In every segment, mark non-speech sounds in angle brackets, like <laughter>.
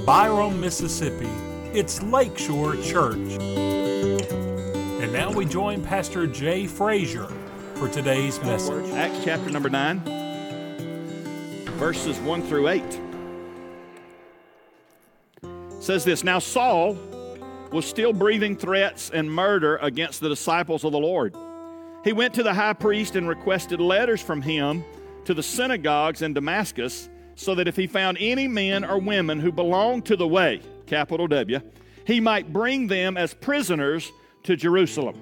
from Byram, Mississippi. It's Lakeshore Church. And now we join Pastor Jay Frazier for today's message. Acts chapter number 9, verses 1 through 8. says this Now Saul was still breathing threats and murder against the disciples of the Lord. He went to the high priest and requested letters from him to the synagogues in Damascus, so that if he found any men or women who belonged to the way, capital W, he might bring them as prisoners to Jerusalem.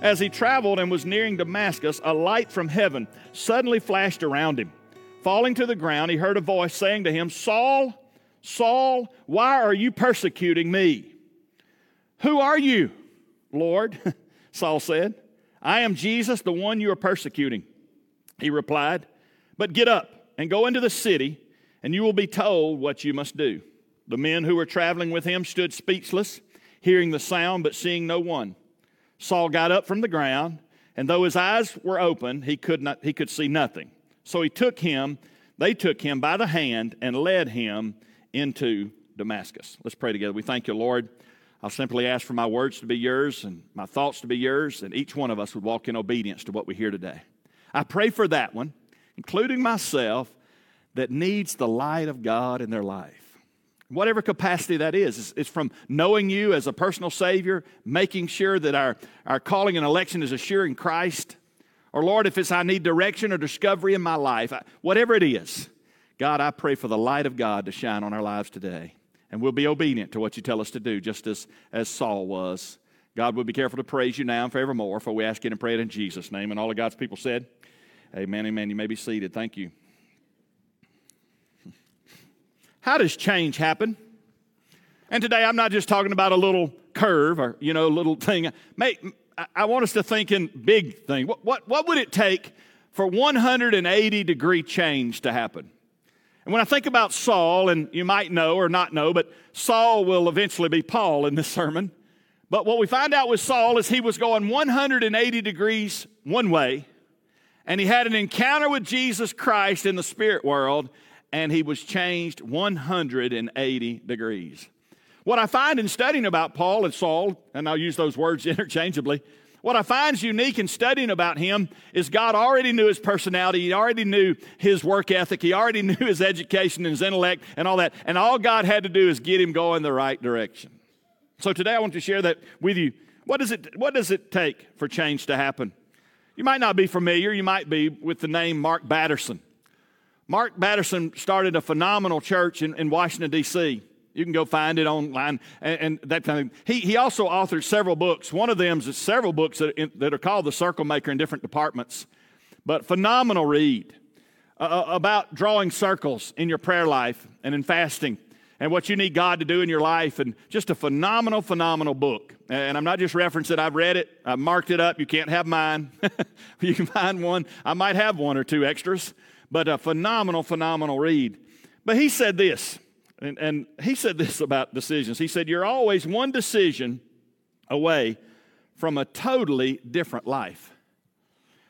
As he traveled and was nearing Damascus, a light from heaven suddenly flashed around him. Falling to the ground, he heard a voice saying to him, Saul, Saul, why are you persecuting me? Who are you, Lord? <laughs> Saul said. I am Jesus, the one you are persecuting. He replied, But get up and go into the city, and you will be told what you must do. The men who were traveling with him stood speechless, hearing the sound, but seeing no one. Saul got up from the ground, and though his eyes were open, he could, not, he could see nothing. So he took him, they took him by the hand and led him into Damascus. Let's pray together. We thank you, Lord. I'll simply ask for my words to be yours and my thoughts to be yours, and each one of us would walk in obedience to what we hear today. I pray for that one, including myself, that needs the light of God in their life. Whatever capacity that is, it's from knowing you as a personal Savior, making sure that our, our calling and election is assuring Christ, or Lord, if it's I need direction or discovery in my life, whatever it is, God, I pray for the light of God to shine on our lives today. And we'll be obedient to what you tell us to do, just as, as Saul was. God, we'll be careful to praise you now and forevermore, for we ask it and pray it in Jesus' name. And all of God's people said, Amen, amen. You may be seated. Thank you. How does change happen? And today I'm not just talking about a little curve or, you know, a little thing. I want us to think in big thing. What, what, what would it take for 180 degree change to happen? And when I think about Saul, and you might know or not know, but Saul will eventually be Paul in this sermon. But what we find out with Saul is he was going 180 degrees one way, and he had an encounter with Jesus Christ in the spirit world, and he was changed 180 degrees. What I find in studying about Paul and Saul, and I'll use those words <laughs> interchangeably, what I find is unique in studying about him is God already knew his personality, he already knew his work ethic, he already <laughs> knew his education and his intellect and all that. And all God had to do is get him going the right direction. So today I want to share that with you. What does it, what does it take for change to happen? You might not be familiar, you might be with the name Mark Batterson. Mark Batterson started a phenomenal church in, in Washington, D.C. You can go find it online and, and, that kind of He, he also authored several books. One of them is several books that, in, that are called The Circle Maker in different departments. But phenomenal read uh, uh, about drawing circles in your prayer life and in fasting and what you need God to do in your life. And just a phenomenal, phenomenal book. And I'm not just referencing it, I've read it, I've marked it up. You can't have mine. <laughs> you can find one. I might have one or two extras but a phenomenal, phenomenal read. But he said this, and, and he said this about decisions. He said, You're always one decision away from a totally different life.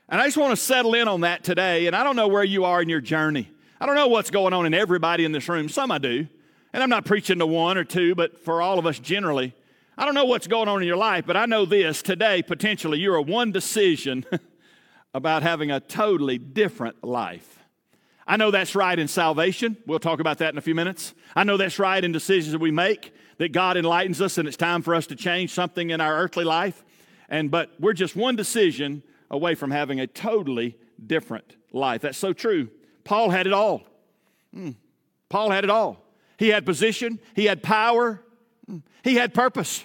And I just want to settle in on that today. And I don't know where you are in your journey. I don't know what's going on in everybody in this room. Some I do. And I'm not preaching to one or two, but for all of us generally. I don't know what's going on in your life, but I know this today, potentially, you're a one decision <laughs> about having a totally different life. I know that's right in salvation. We'll talk about that in a few minutes. I know that's right in decisions that we make, that God enlightens us and it's time for us to change something in our earthly life. And but we're just one decision away from having a totally different life. That's so true. Paul had it all. Mm. Paul had it all. He had position, he had power, mm. he had purpose.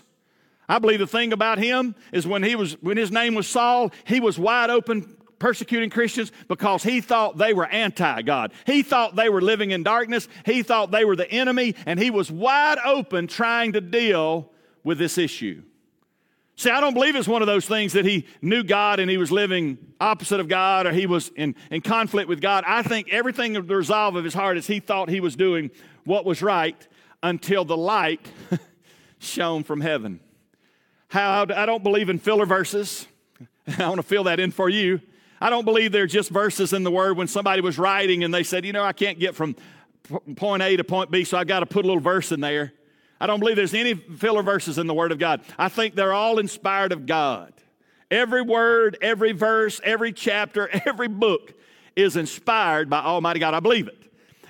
I believe the thing about him is when he was when his name was Saul, he was wide open persecuting Christians because he thought they were anti God. He thought they were living in darkness. He thought they were the enemy, and he was wide open trying to deal with this issue. See, I don't believe it's one of those things that he knew God and he was living opposite of God or he was in, in conflict with God. I think everything of the resolve of his heart is he thought he was doing what was right until the light <laughs> shone from heaven. How I don't believe in filler verses. <laughs> I want to fill that in for you. I don't believe they're just verses in the Word when somebody was writing and they said, you know, I can't get from point A to point B, so I've got to put a little verse in there. I don't believe there's any filler verses in the Word of God. I think they're all inspired of God. Every word, every verse, every chapter, <laughs> every book is inspired by Almighty God. I believe it.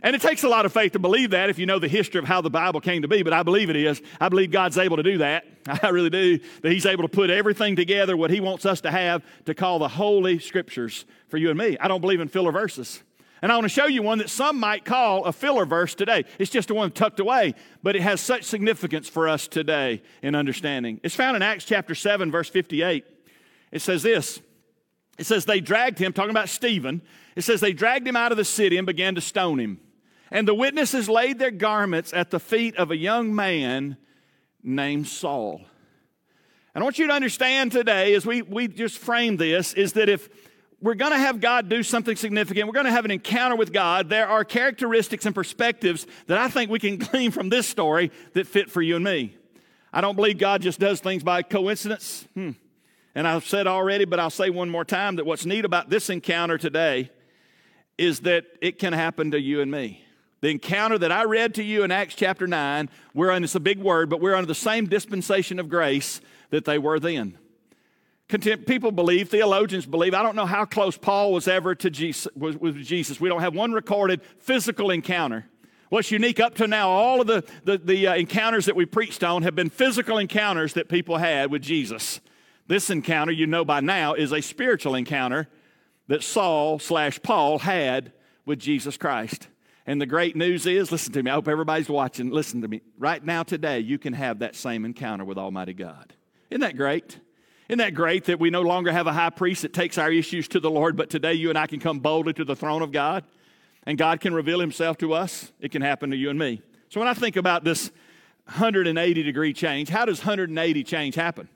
And it takes a lot of faith to believe that if you know the history of how the Bible came to be, but I believe it is. I believe God's able to do that. <laughs> I really do. That He's able to put everything together, what He wants us to have, to call the Holy Scriptures for you and me. I don't believe in filler verses. And I want to show you one that some might call a filler verse today. It's just a one tucked away, but it has such significance for us today in understanding. It's found in Acts chapter 7, verse 58. It says this It says, They dragged him, talking about Stephen, it says, They dragged him out of the city and began to stone him. And the witnesses laid their garments at the feet of a young man named Saul. And I want you to understand today, as we, we just frame this, is that if we're going to have God do something significant, we're going to have an encounter with God, there are characteristics and perspectives that I think we can <laughs> glean from this story that fit for you and me. I don't believe God just does things by coincidence. Hmm. And I've said already, but I'll say one more time that what's neat about this encounter today is that it can happen to you and me. The encounter that I read to you in Acts chapter 9, we're under, it's a big word, but we're under the same dispensation of grace that they were then. Content, people believe, theologians believe, I don't know how close Paul was ever to Jesus, was, with Jesus. We don't have one recorded physical encounter. What's unique up to now, all of the, the, the uh, encounters that we preached on have been physical encounters that people had with Jesus. This encounter, you know by now, is a spiritual encounter that Saul slash Paul had with Jesus Christ. And the great news is listen to me, I hope everybody's watching. Listen to me. Right now, today, you can have that same encounter with Almighty God. Isn't that great? Isn't that great that we no longer have a high priest that takes our issues to the Lord, but today you and I can come boldly to the throne of God and God can reveal himself to us? It can happen to you and me. So when I think about this 180 degree change, how does 180 change happen?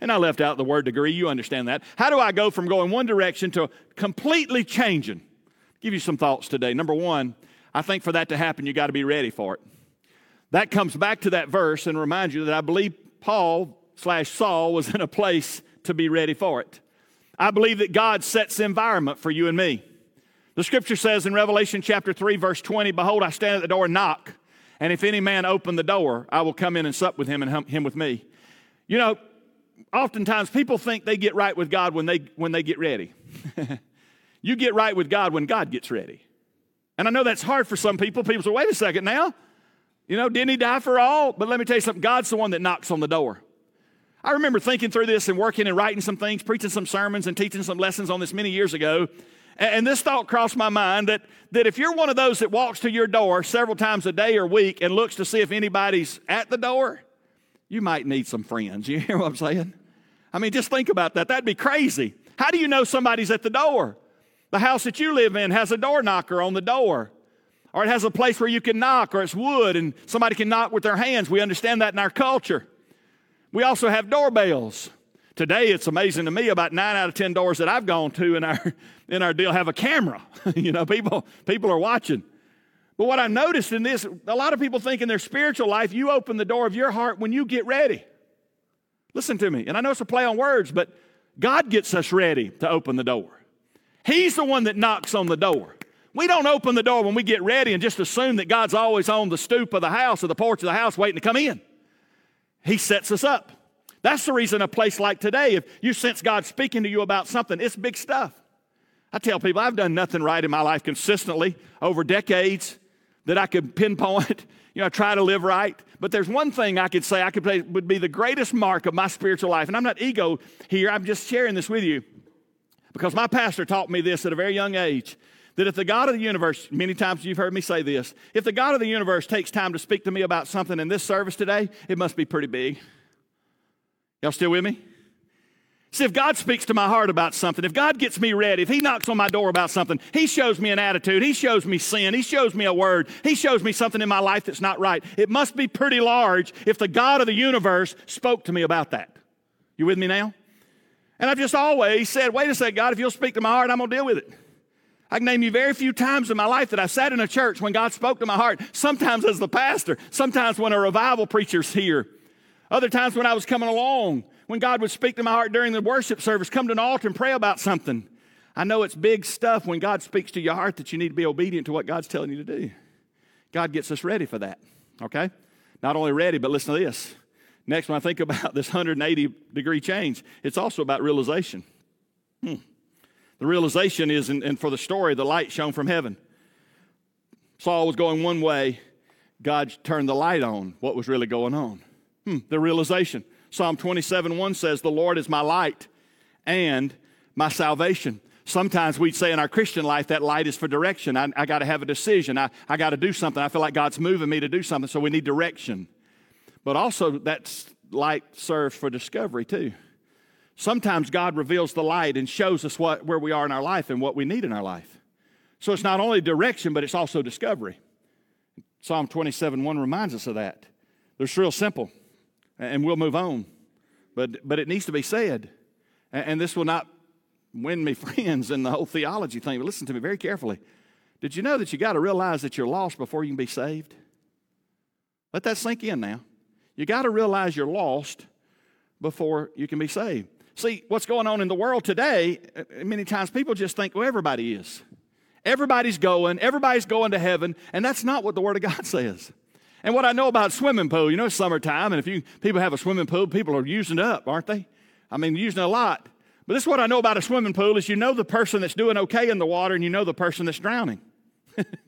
And I left out the word degree, you understand that. How do I go from going one direction to completely changing? I'll give you some thoughts today. Number one, I think for that to happen, you got to be ready for it. That comes back to that verse and reminds you that I believe Paul slash Saul was in a place to be ready for it. I believe that God sets the environment for you and me. The scripture says in Revelation chapter 3, verse 20, Behold, I stand at the door and knock, and if any man open the door, I will come in and sup with him and him with me. You know, oftentimes people think they get right with God when they, when they get ready. <laughs> you get right with God when God gets ready. And I know that's hard for some people. People say, wait a second now. You know, didn't he die for all? But let me tell you something God's the one that knocks on the door. I remember thinking through this and working and writing some things, preaching some sermons and teaching some lessons on this many years ago. And this thought crossed my mind that, that if you're one of those that walks to your door several times a day or week and looks to see if anybody's at the door, you might need some friends. <laughs> You hear what I'm saying? I mean, just think about that. That'd be crazy. How do you know somebody's at the door? The house that you live in has a door knocker on the door, or it has a place where you can knock, or it's wood and somebody can knock with their hands. We understand that in our culture. We also have doorbells. Today, it's amazing to me. About nine out of ten doors that I've gone to in our <laughs> in our deal have a camera. <laughs> you know, people people are watching. But what I noticed in this, a lot of people think in their spiritual life, you open the door of your heart when you get ready. Listen to me, and I know it's a play on words, but God gets us ready to open the door. He's the one that knocks on the door. We don't open the door when we get ready and just assume that God's always on the stoop of the house or the porch of the house waiting to come in. He sets us up. That's the reason a place like today, if you sense God speaking to you about something, it's big stuff. I tell people I've done nothing right in my life consistently over decades that I could <laughs> pinpoint. You know, I try to live right. But there's one thing I could say I could say would be the greatest mark of my spiritual life. And I'm not ego here, I'm just sharing this with you. Because my pastor taught me this at a very young age that if the God of the universe, many times you've heard me say this, if the God of the universe takes time to speak to me about something in this service today, it must be pretty big. Y'all still with me? See, if God speaks to my heart about something, if God gets me ready, if He knocks on my door about something, He shows me an attitude, He shows me sin, He shows me a word, He shows me something in my life that's not right. It must be pretty large if the God of the universe spoke to me about that. You with me now? And I've just always said, wait a second, God, if you'll speak to my heart, I'm going to deal with it. I can name you very few times in my life that I sat in a church when God spoke to my heart, sometimes as the pastor, sometimes when a revival preacher's here, other times when I was coming along, when God would speak to my heart during the worship service, come to an altar and pray about something. I know it's big stuff when God speaks to your heart that you need to be obedient to what God's telling you to do. God gets us ready for that, okay? Not only ready, but listen to this. Next, when I think about <laughs> this 180 degree change, it's also about realization. Hmm. The realization is, and for the story, the light shone from heaven. Saul was going one way, God turned the light on what was really going on. Hmm. The realization. Psalm 27 1 says, The Lord is my light and my salvation. Sometimes we'd say in our Christian life that light is for direction. I, I got to have a decision. I, I got to do something. I feel like God's moving me to do something, so we need direction. But also, that light serves for discovery too. Sometimes God reveals the light and shows us what, where we are in our life and what we need in our life. So it's not only direction, but it's also discovery. Psalm 27 1 reminds us of that. It's real simple, and we'll move on. But, but it needs to be said. And this will not win me <laughs> friends in the whole theology thing, but listen to me very carefully. Did you know that you got to realize that you're lost before you can be saved? Let that sink in now. You got to realize you're lost before you can be saved. See, what's going on in the world today, uh, many times people just think, well, everybody is. Everybody's going, everybody's going to heaven, and that's not what the Word of God <laughs> says. And what I know about swimming pool, you know, it's summertime, and if you people have a swimming pool, people are using it up, aren't they? I mean, using it a lot. But this is what I know about a swimming pool is you know the person that's doing okay in the water and you know the person that's drowning. <laughs>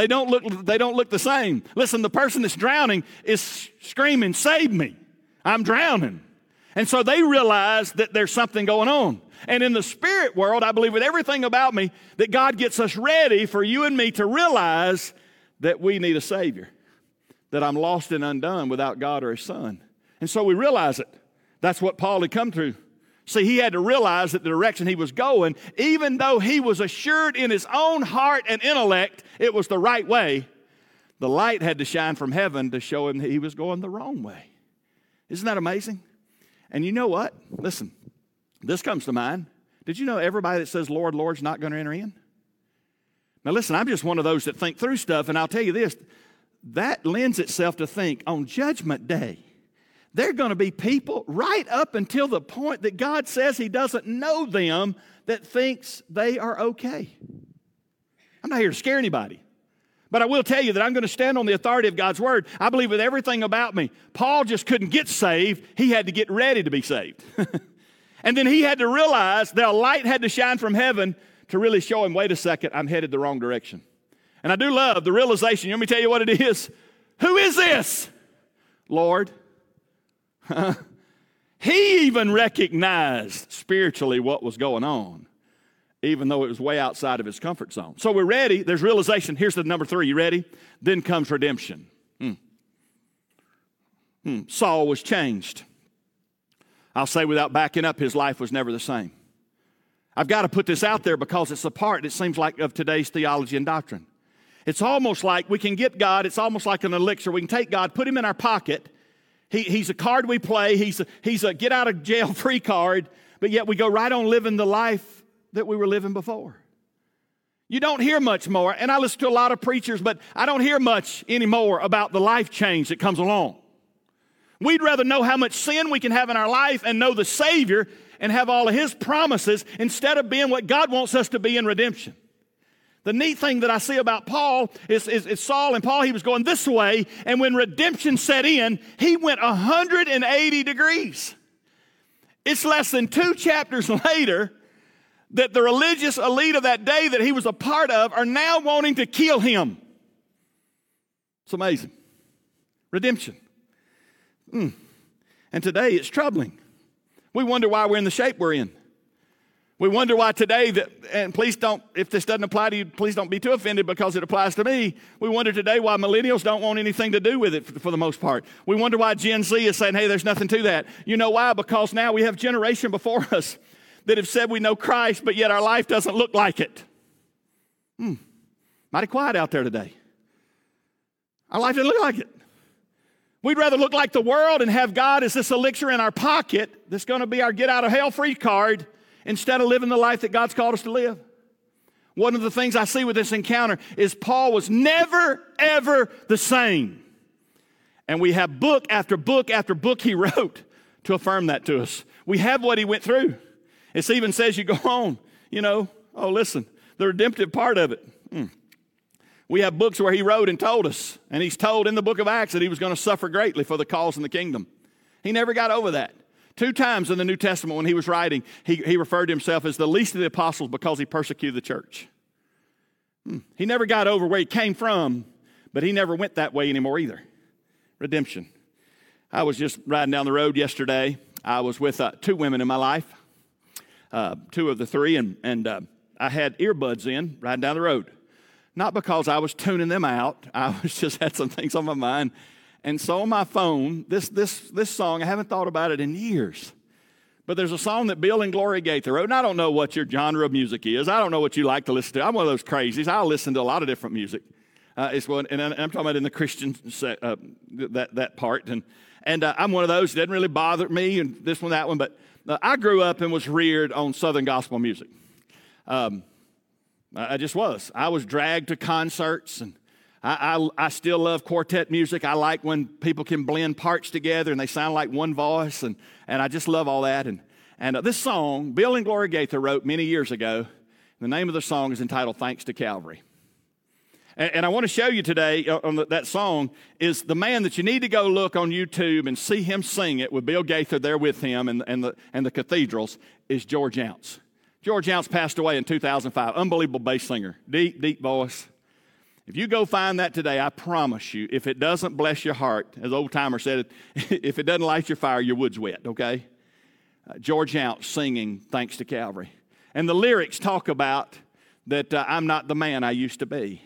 they, don't look, they don't look the same. Listen, the person that's drowning is screaming, Save me! I'm drowning. And so they realize that there's something going on. And in the spirit world, I believe with everything about me that God gets us ready for you and me to realize that we need a Savior, that I'm lost and undone without God or His Son. And so we realize it. That's what Paul had come through. See, he had to realize that the direction he was going, even though he was assured in his own heart and intellect it was the right way, the light had to shine from heaven to show him that he was going the wrong way. Isn't that amazing? And you know what? Listen, this comes to mind. Did you know everybody that says Lord, Lord's not going to enter in? Now, listen, I'm just one of those that think through stuff, and I'll tell you this that lends itself to think on Judgment Day they're going to be people right up until the point that God says He doesn't know them that thinks they are okay. I'm not here to scare anybody. But I will tell you that I'm going to stand on the authority of God's word. I believe with everything about me. Paul just couldn't get saved, he had to get ready to be saved. <laughs> and then he had to realize that a light had to shine from heaven to really show him wait a second, I'm headed the wrong direction. And I do love the realization. Let me tell you what it is. Who is this? Lord. <laughs> he even recognized spiritually what was going on, even though it was way outside of his comfort zone. So we're ready. There's realization. Here's the number three. You ready? Then comes redemption. Hmm. Hmm. Saul was changed. I'll say without backing up, his life was never the same. I've got to put this out there because it's a part, it seems like, of today's theology and doctrine. It's almost like we can get God, it's almost like an elixir. We can take God, put him in our pocket, he, he's a card we play. He's a, he's a get out of jail <laughs> free card, but yet we go right on living the life that we were living before. You don't hear much more, and I listen to a lot of preachers, but I don't hear much anymore about the life change that comes along. We'd rather know how much sin we can have in our life and know the Savior and have all of His promises instead of being what God wants us to be in redemption. The neat thing that I see about Paul is, is, is, Saul and Paul, he was going this way, and when redemption set in, he went 180 degrees. It's less than two chapters <laughs> later that the religious elite of that day that he was a part of are now wanting to kill him. It's amazing. Redemption. Mm. And today it's troubling. We wonder why we're in the shape we're in. We wonder why today that, and please don't, if this doesn't apply to you, please don't be too offended because it applies to me. We wonder today why millennials don't want anything to do with it for, the most part. We wonder why Gen Z is saying, hey, there's nothing to that. You know why? Because now we have generation before <laughs> us that have said we know Christ, but yet our life doesn't look like it. Hmm. Mighty quiet out there today. Our life doesn't look like it. We'd rather look like the world and have God as this elixir in our pocket that's going to be our get out of hell free card instead of living the life that God's called us to live. One of the things I see with this encounter is Paul was never, ever the same. And we have book after book after book he <laughs> wrote to affirm that to us. We have what he went through. It even says you go on, you know, oh, listen, the redemptive part of it. Mm. We have books where he wrote and told us, and he's told in the book of Acts that he was going to suffer greatly for the cause in the kingdom. He never got over that. Two times in the New Testament, when he was writing, he, he referred to himself as the least of the apostles because he persecuted the church. Hmm. He never got over where he came from, but he never went that way anymore either. Redemption. I was just riding down the road yesterday. I was with uh, two women in my life, uh, two of the three, and, and uh, I had earbuds in riding down the road. Not because I was tuning them out, I <laughs> was just had some things on my mind. And so on my phone, this, this, this song, I haven't thought about it in years. But there's a song that Bill and Gloria Gaither wrote, and I don't know what your genre of music is. I don't know what you like to listen to. I'm one of those crazies. I'll listen to a lot of different music. Uh, it's one, and I'm talking about in the Christian uh, that that part, and and uh, I'm one of those. It doesn't really bother me, and this one, that one. But uh, I grew up and was reared on Southern gospel music. Um, I just was. I was dragged to concerts, and I, I, I, still love quartet music. I like when people can blend parts together and they sound like one voice, and, and I just love all that. And, and uh, this song, Bill and Gloria Gaither wrote many years ago. The name of the song is entitled Thanks to Calvary. And, and I want to show you today uh, on the, that song is the man that you need to go look on YouTube and see him sing it with Bill Gaither there with him and, and, the, and the cathedrals is George Younce. George Younce passed away in 2005. Unbelievable bass singer, deep, deep voice. If you go find that today, I promise you, if it doesn't bless your heart, as old timer said, <laughs> if it doesn't light your fire, your wood's wet, okay? Uh, George Younce singing Thanks to Calvary. And the lyrics talk about that uh, I'm not the man I used to be.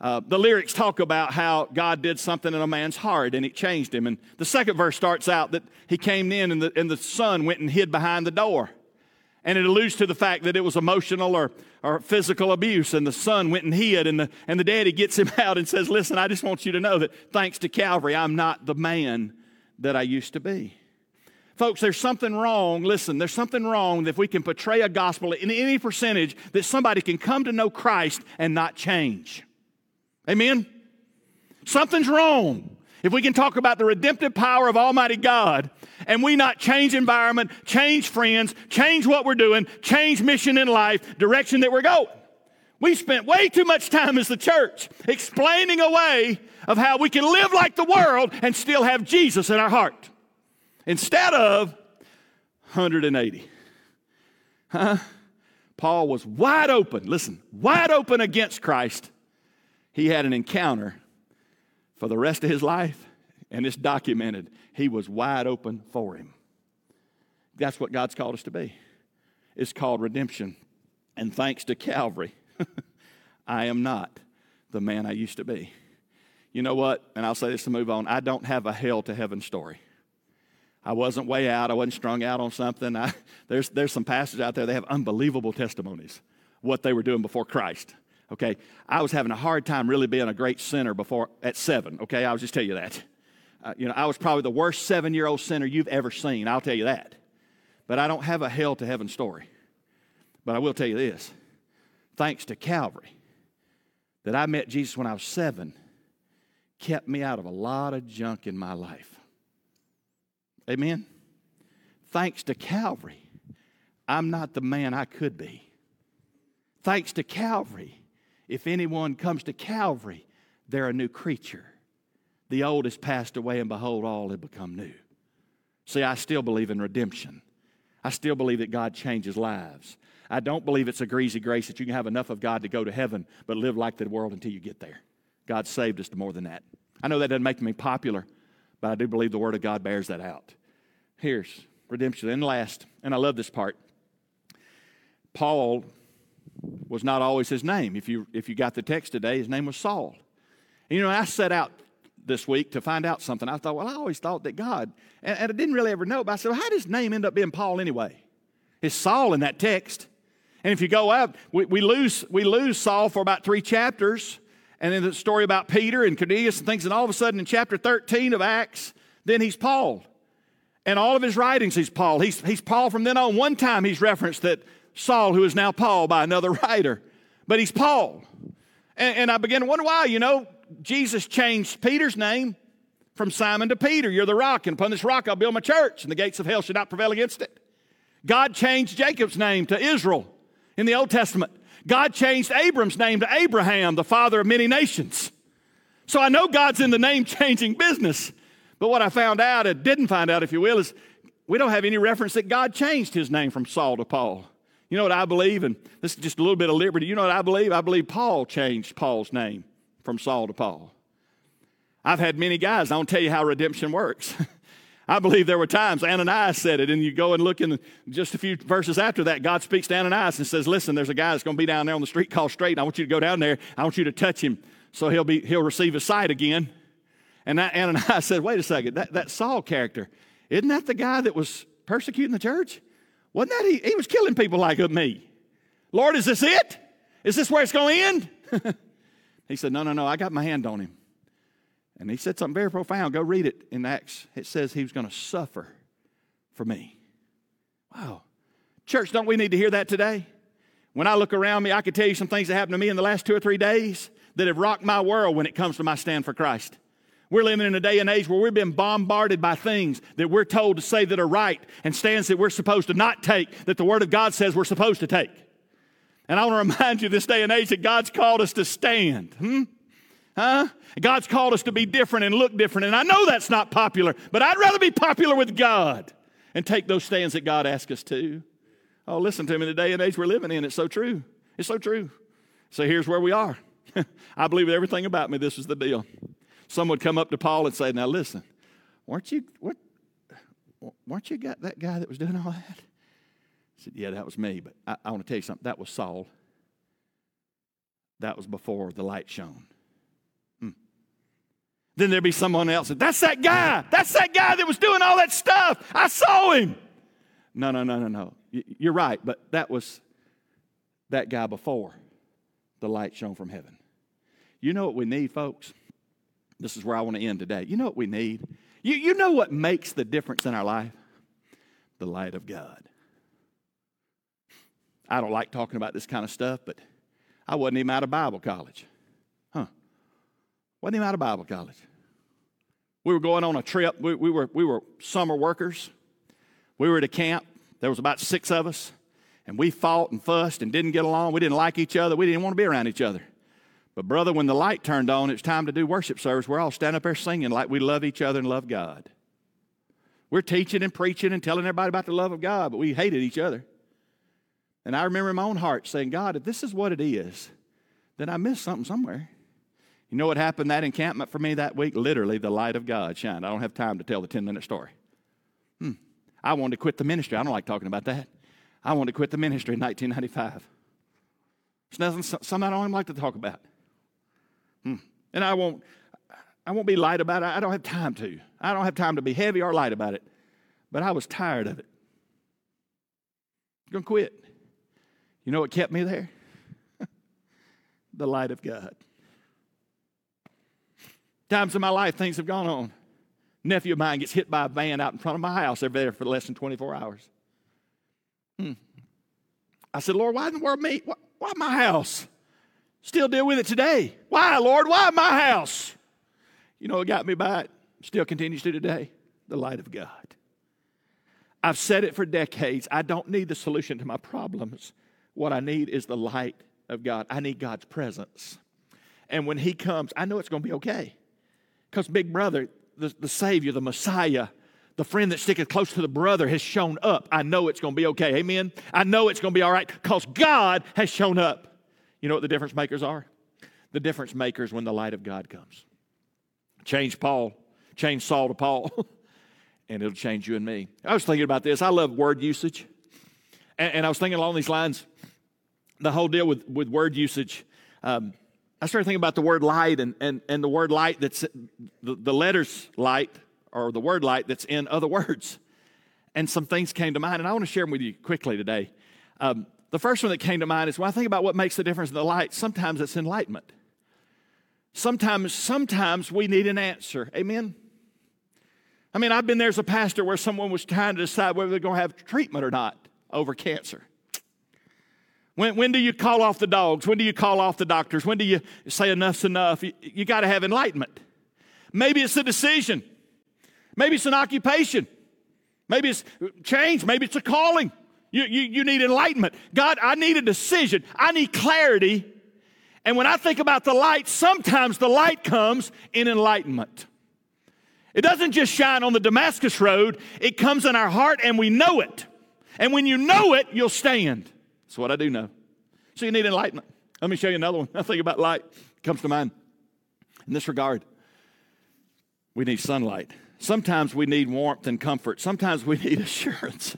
Uh, the lyrics talk about how God did something in a man's heart and it changed him. And the second verse starts out that he came in and the, and the son went and hid behind the door. And it alludes to the fact that it was emotional or, or physical abuse, and the son went and hid, and the, and the daddy gets him <laughs> out and says, Listen, I just want you to know that thanks to Calvary, I'm not the man that I used to be. Folks, there's something wrong. Listen, there's something wrong if we can portray a gospel in any percentage that somebody can come to know Christ and not change. Amen? Something's wrong. If we can talk about the redemptive power of Almighty God and we not change environment, change friends, change what we're doing, change mission in life, direction that we're going. We spent way too much time as the church explaining a way of how we can live like the world and still have Jesus in our heart instead of 180. Huh? Paul was wide open, listen, wide open against Christ. He had an encounter for the rest of his life, and it's documented. He was wide open for him. That's what God's called us to be. It's called redemption. And thanks to Calvary, <laughs> I am not the man I used to be. You know what? And I'll say this to move on. I don't have a hell to heaven story. I wasn't way out. I wasn't strung out on something. I, <laughs> there's, there's some pastors out there, they have unbelievable testimonies, what they were doing before Christ. Okay, I was having a hard time really being a great sinner before at seven. Okay, I'll just tell you that. Uh, you know, I was probably the worst seven year old sinner you've ever seen. I'll tell you that. But I don't have a hell to heaven story. But I will tell you this thanks to Calvary, that I met Jesus when I was seven, kept me out of a lot of junk in my life. Amen? Thanks to Calvary, I'm not the man I could be. Thanks to Calvary, if anyone comes to Calvary, they're a new creature. The old has passed away, and behold, all have become new. See, I still believe in redemption. I still believe that God changes lives. I don't believe it's a greasy grace that you can have enough of God to go to heaven, but live like the world until you get there. God saved us to more than that. I know that doesn't make me popular, but I do believe the Word of God bears that out. Here's redemption. And last, and I love this part. Paul was not always his name. If you, if you got the text today, his name was Saul. And, you know, I set out this week to find out something. I thought, well, I always thought that God, and, and I didn't really ever know, but I said, well, how did his name end up being Paul anyway? It's Saul in that text. And if you go up, we, we, lose, we lose Saul for about three chapters, and then the story about Peter and Cornelius and things, and all of a sudden in chapter 13 of Acts, then he's Paul. And all of his writings, he's Paul. He's, he's Paul from then on. One time he's referenced that Saul, who is now Paul by another <laughs> writer, but he's Paul. And, and I began to wonder why, you know, Jesus changed Peter's name from Simon to Peter. You're the rock, and upon this rock I'll build my church, and the gates of hell should not prevail against it. God changed Jacob's name to Israel in the Old Testament. God changed Abram's name to Abraham, the father of many nations. So I know God's in the name changing business. But what I found out, and didn't find out, if you will, is we don't have any reference that God changed his name from Saul to Paul. You know what I believe? And this is just a little bit of liberty. You know what I believe? I believe Paul changed Paul's name from Saul to Paul. I've had many guys, I don't tell you how redemption works. <laughs> I believe there were times Ananias said it, and you go and look in just a few verses after that, God speaks to Ananias and says, Listen, there's a guy that's going to be down there on the street called Straight. I want you to go down there. I want you to touch him so he'll, be, he'll receive his sight again. And that <laughs> Ananias said, Wait a second, that, that Saul character, isn't that the guy that was persecuting the church? Wasn't that he? He was killing people like me. Lord, is this it? Is this where it's going to end? <laughs> he said, No, no, no, I got my hand on him. And he said something very profound. Go read it in Acts. It says he was going to suffer for me. Wow. Church, don't we need to hear that today? When I look around me, I could tell you some things that happened to me in the last two or three days that have rocked my world when it comes to my stand for Christ. We're living in a day and age where we've been bombarded by things that we're told to say that are right and stands that we're supposed to not take, that the Word of God says we're supposed to take. And I want to <laughs> remind you this day and age that God's called us to stand. Hmm? Huh? God's called us to be different and look different. And I know that's not popular, but I'd rather be popular with God and take those stands that God asks us to. Oh, listen to me, the day and age we're living in, it's so true. It's so true. So here's where we are. <laughs> I believe everything about me, this is the deal. Some would come up to Paul and say, Now listen, weren't you, what, weren't you got that guy that was doing all that? I said, Yeah, that was me, but I, I want to tell you something. That was Saul. That was before the light shone. Hmm. Then there'd be someone else. That's that guy. That's that guy that was doing all that stuff. I saw him. No, no, no, no, no. You're right, but that was that guy before the light shone from heaven. You know what we need, folks? This is where I want to end today. You know what we need? You, you know what makes the difference in our life? The light of God. I don't like talking about this kind of stuff, but I wasn't even out of Bible college. Huh. Wasn't even out of Bible college. We were going on a trip. We, we, were, we were summer workers. We were at a camp. There was about six of us. And we fought and fussed and didn't get along. We didn't like each other. We didn't want to be around each other. But, brother, when the light turned on, it's time to do worship service. We're all standing up there singing like we love each other and love God. We're teaching and preaching and telling everybody about the love of God, but we hated each other. And I remember in my own heart saying, God, if this is what it is, then I missed something somewhere. You know what happened that encampment for me that week? Literally, the light of God shined. I don't have time to tell the 10 minute story. Hmm. I wanted to quit the ministry. I don't like talking about that. I wanted to quit the ministry in 1995. It's nothing, something I don't like to talk about. And I won't, I won't be light about it. I don't have time to. I don't have time to be heavy or light about it. But I was tired of it. I'm going to quit. You know what kept me there? <laughs> the light of God. Times in my life, things have gone on. Nephew of mine gets hit by a van out in front of my house. They're there for less than 24 hours. Hmm. I said, Lord, why in the world me? Why, why my house? Still deal with it today. Why, Lord? Why my house? You know what got me by it? Still continues to today. The light of God. I've said it for decades. I don't need the solution to my problems. What I need is the light of God. I need God's presence. And when He comes, I know it's going to be okay. Because Big Brother, the, the Savior, the Messiah, the friend that sticketh close to the brother has shown up. I know it's going to be okay. Amen. I know it's going to be all right because God has shown up. You know what the difference makers are? The difference makers when the light of God comes. Change Paul, change Saul to Paul, <laughs> and it'll change you and me. I was thinking about this. I love word usage. And, and I was thinking along these lines the whole deal with, with word usage. Um, I started thinking about the word light and, and, and the word light that's the, the letters light or the word light that's in other <laughs> words. And some things came to mind, and I want to share them with you quickly today. Um, the first one that came to mind is when I think about what makes the difference in the light, sometimes it's enlightenment. Sometimes, sometimes we need an answer. Amen? I mean, I've been there as a pastor where someone was trying to decide whether they're going to have treatment or not over cancer. When, when do you call off the dogs? When do you call off the doctors? When do you say enough's enough? You, you got to have enlightenment. Maybe it's a decision. Maybe it's an occupation. Maybe it's change. Maybe it's a calling. You, you, you need enlightenment. God, I need a decision. I need clarity. And when I think about the light, sometimes the light comes in enlightenment. It doesn't just shine on the Damascus Road, it comes in our heart and we know it. And when you know it, you'll stand. That's what I do know. So you need enlightenment. Let me show you another one. <laughs> I think about light comes to mind. In this regard, we need sunlight. Sometimes we need warmth and comfort. Sometimes we need <laughs> assurance.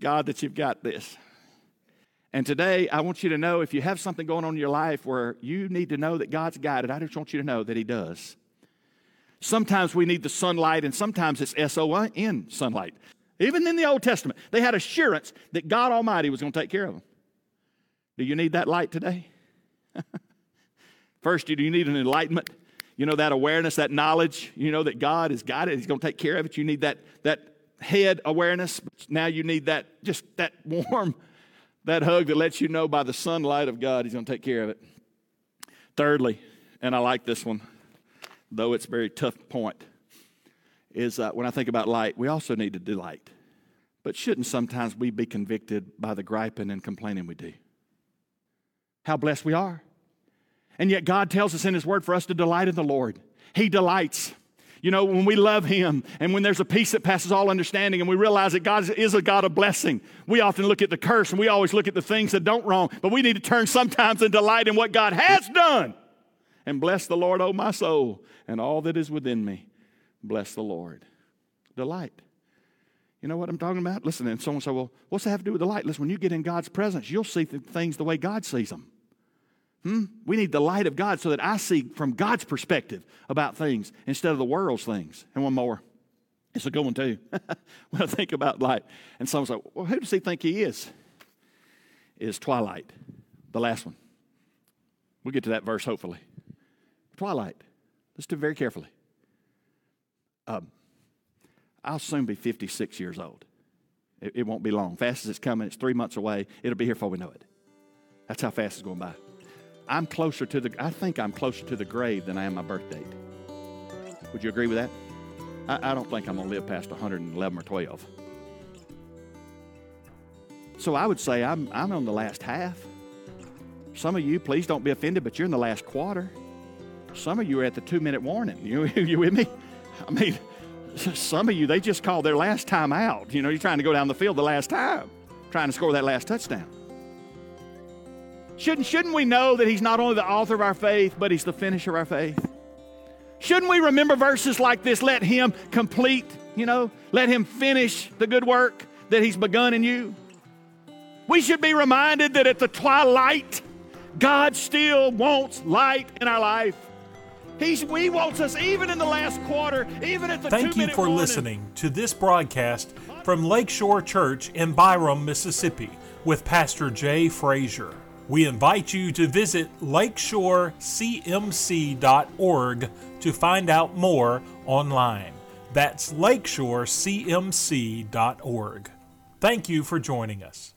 God, that you've got this. And today, I want you to know if you have something going on in your life where you need to know that God's guided, I just want you to know that He does. Sometimes we need the sunlight, and sometimes it's S O N sunlight. Even in the Old Testament, they had assurance that God Almighty was going to take care of them. Do you need that light today? <laughs> First, do you need an enlightenment? You know, that awareness, that knowledge, you know that God has got it, He's going to take care of it. You need that, that head awareness. Now you need that, just that warm, <laughs> that hug that lets you know by the sunlight of God, He's going to take care of it. Thirdly, and I like this one, though it's a very tough point, is uh, when I think about light, we also need to delight. But shouldn't sometimes we be convicted by the griping and complaining we do? How blessed we are. And yet, God tells us in His Word for us to delight in the Lord. He delights. You know, when we love Him and when there's a peace that passes all understanding and we realize that God is a God of blessing, we often look at the curse and we always look at the things that don't wrong, but we need to turn sometimes and delight in what God has done. And bless the Lord, O my soul, and all that is within me. Bless the Lord. Delight. You know what I'm talking about? Listen, and someone say, well, what's that have to do with the light? Listen, when you get in God's presence, you'll see things the way God sees them. Hmm? We need the light of God so that I see from God's perspective about things instead of the world's things. And one more. It's a good one, too. <laughs> when I think about light, and someone's like, well, who does he think he is? Is twilight, the last one. We'll get to that verse, hopefully. Twilight. Let's do it very carefully. Um, I'll soon be 56 years old. It, it won't be long. Fast as it's coming, it's three months away. It'll be here before we know it. That's how fast it's going by. I'm closer to the, I think I'm closer to the grave than I am my birth date. Would you agree with that? I, I don't think I'm going to live past 111 or 12. So I would say I'm, I'm on the last half. Some of you, please don't be offended, but you're in the last quarter. Some of you are at the two minute warning. You, <laughs> you with me? I mean, some of you, they just called their last time out. You know, you're trying to go down the field the last time, trying to score that last touchdown. Shouldn't, shouldn't we know that He's not only the author of our faith, but He's the finisher of our faith? Shouldn't we remember verses like this? Let Him complete, you know, let Him finish the good work that He's begun in you. We should be reminded that at the twilight, God still wants light in our life. He's, he wants us even in the last quarter, even at the Thank you for warning. listening to this broadcast from Lakeshore Church in Byram, Mississippi, with Pastor Jay Frazier. We invite you to visit lakeshorecmc.org to find out more online. That's lakeshorecmc.org. Thank you for joining us.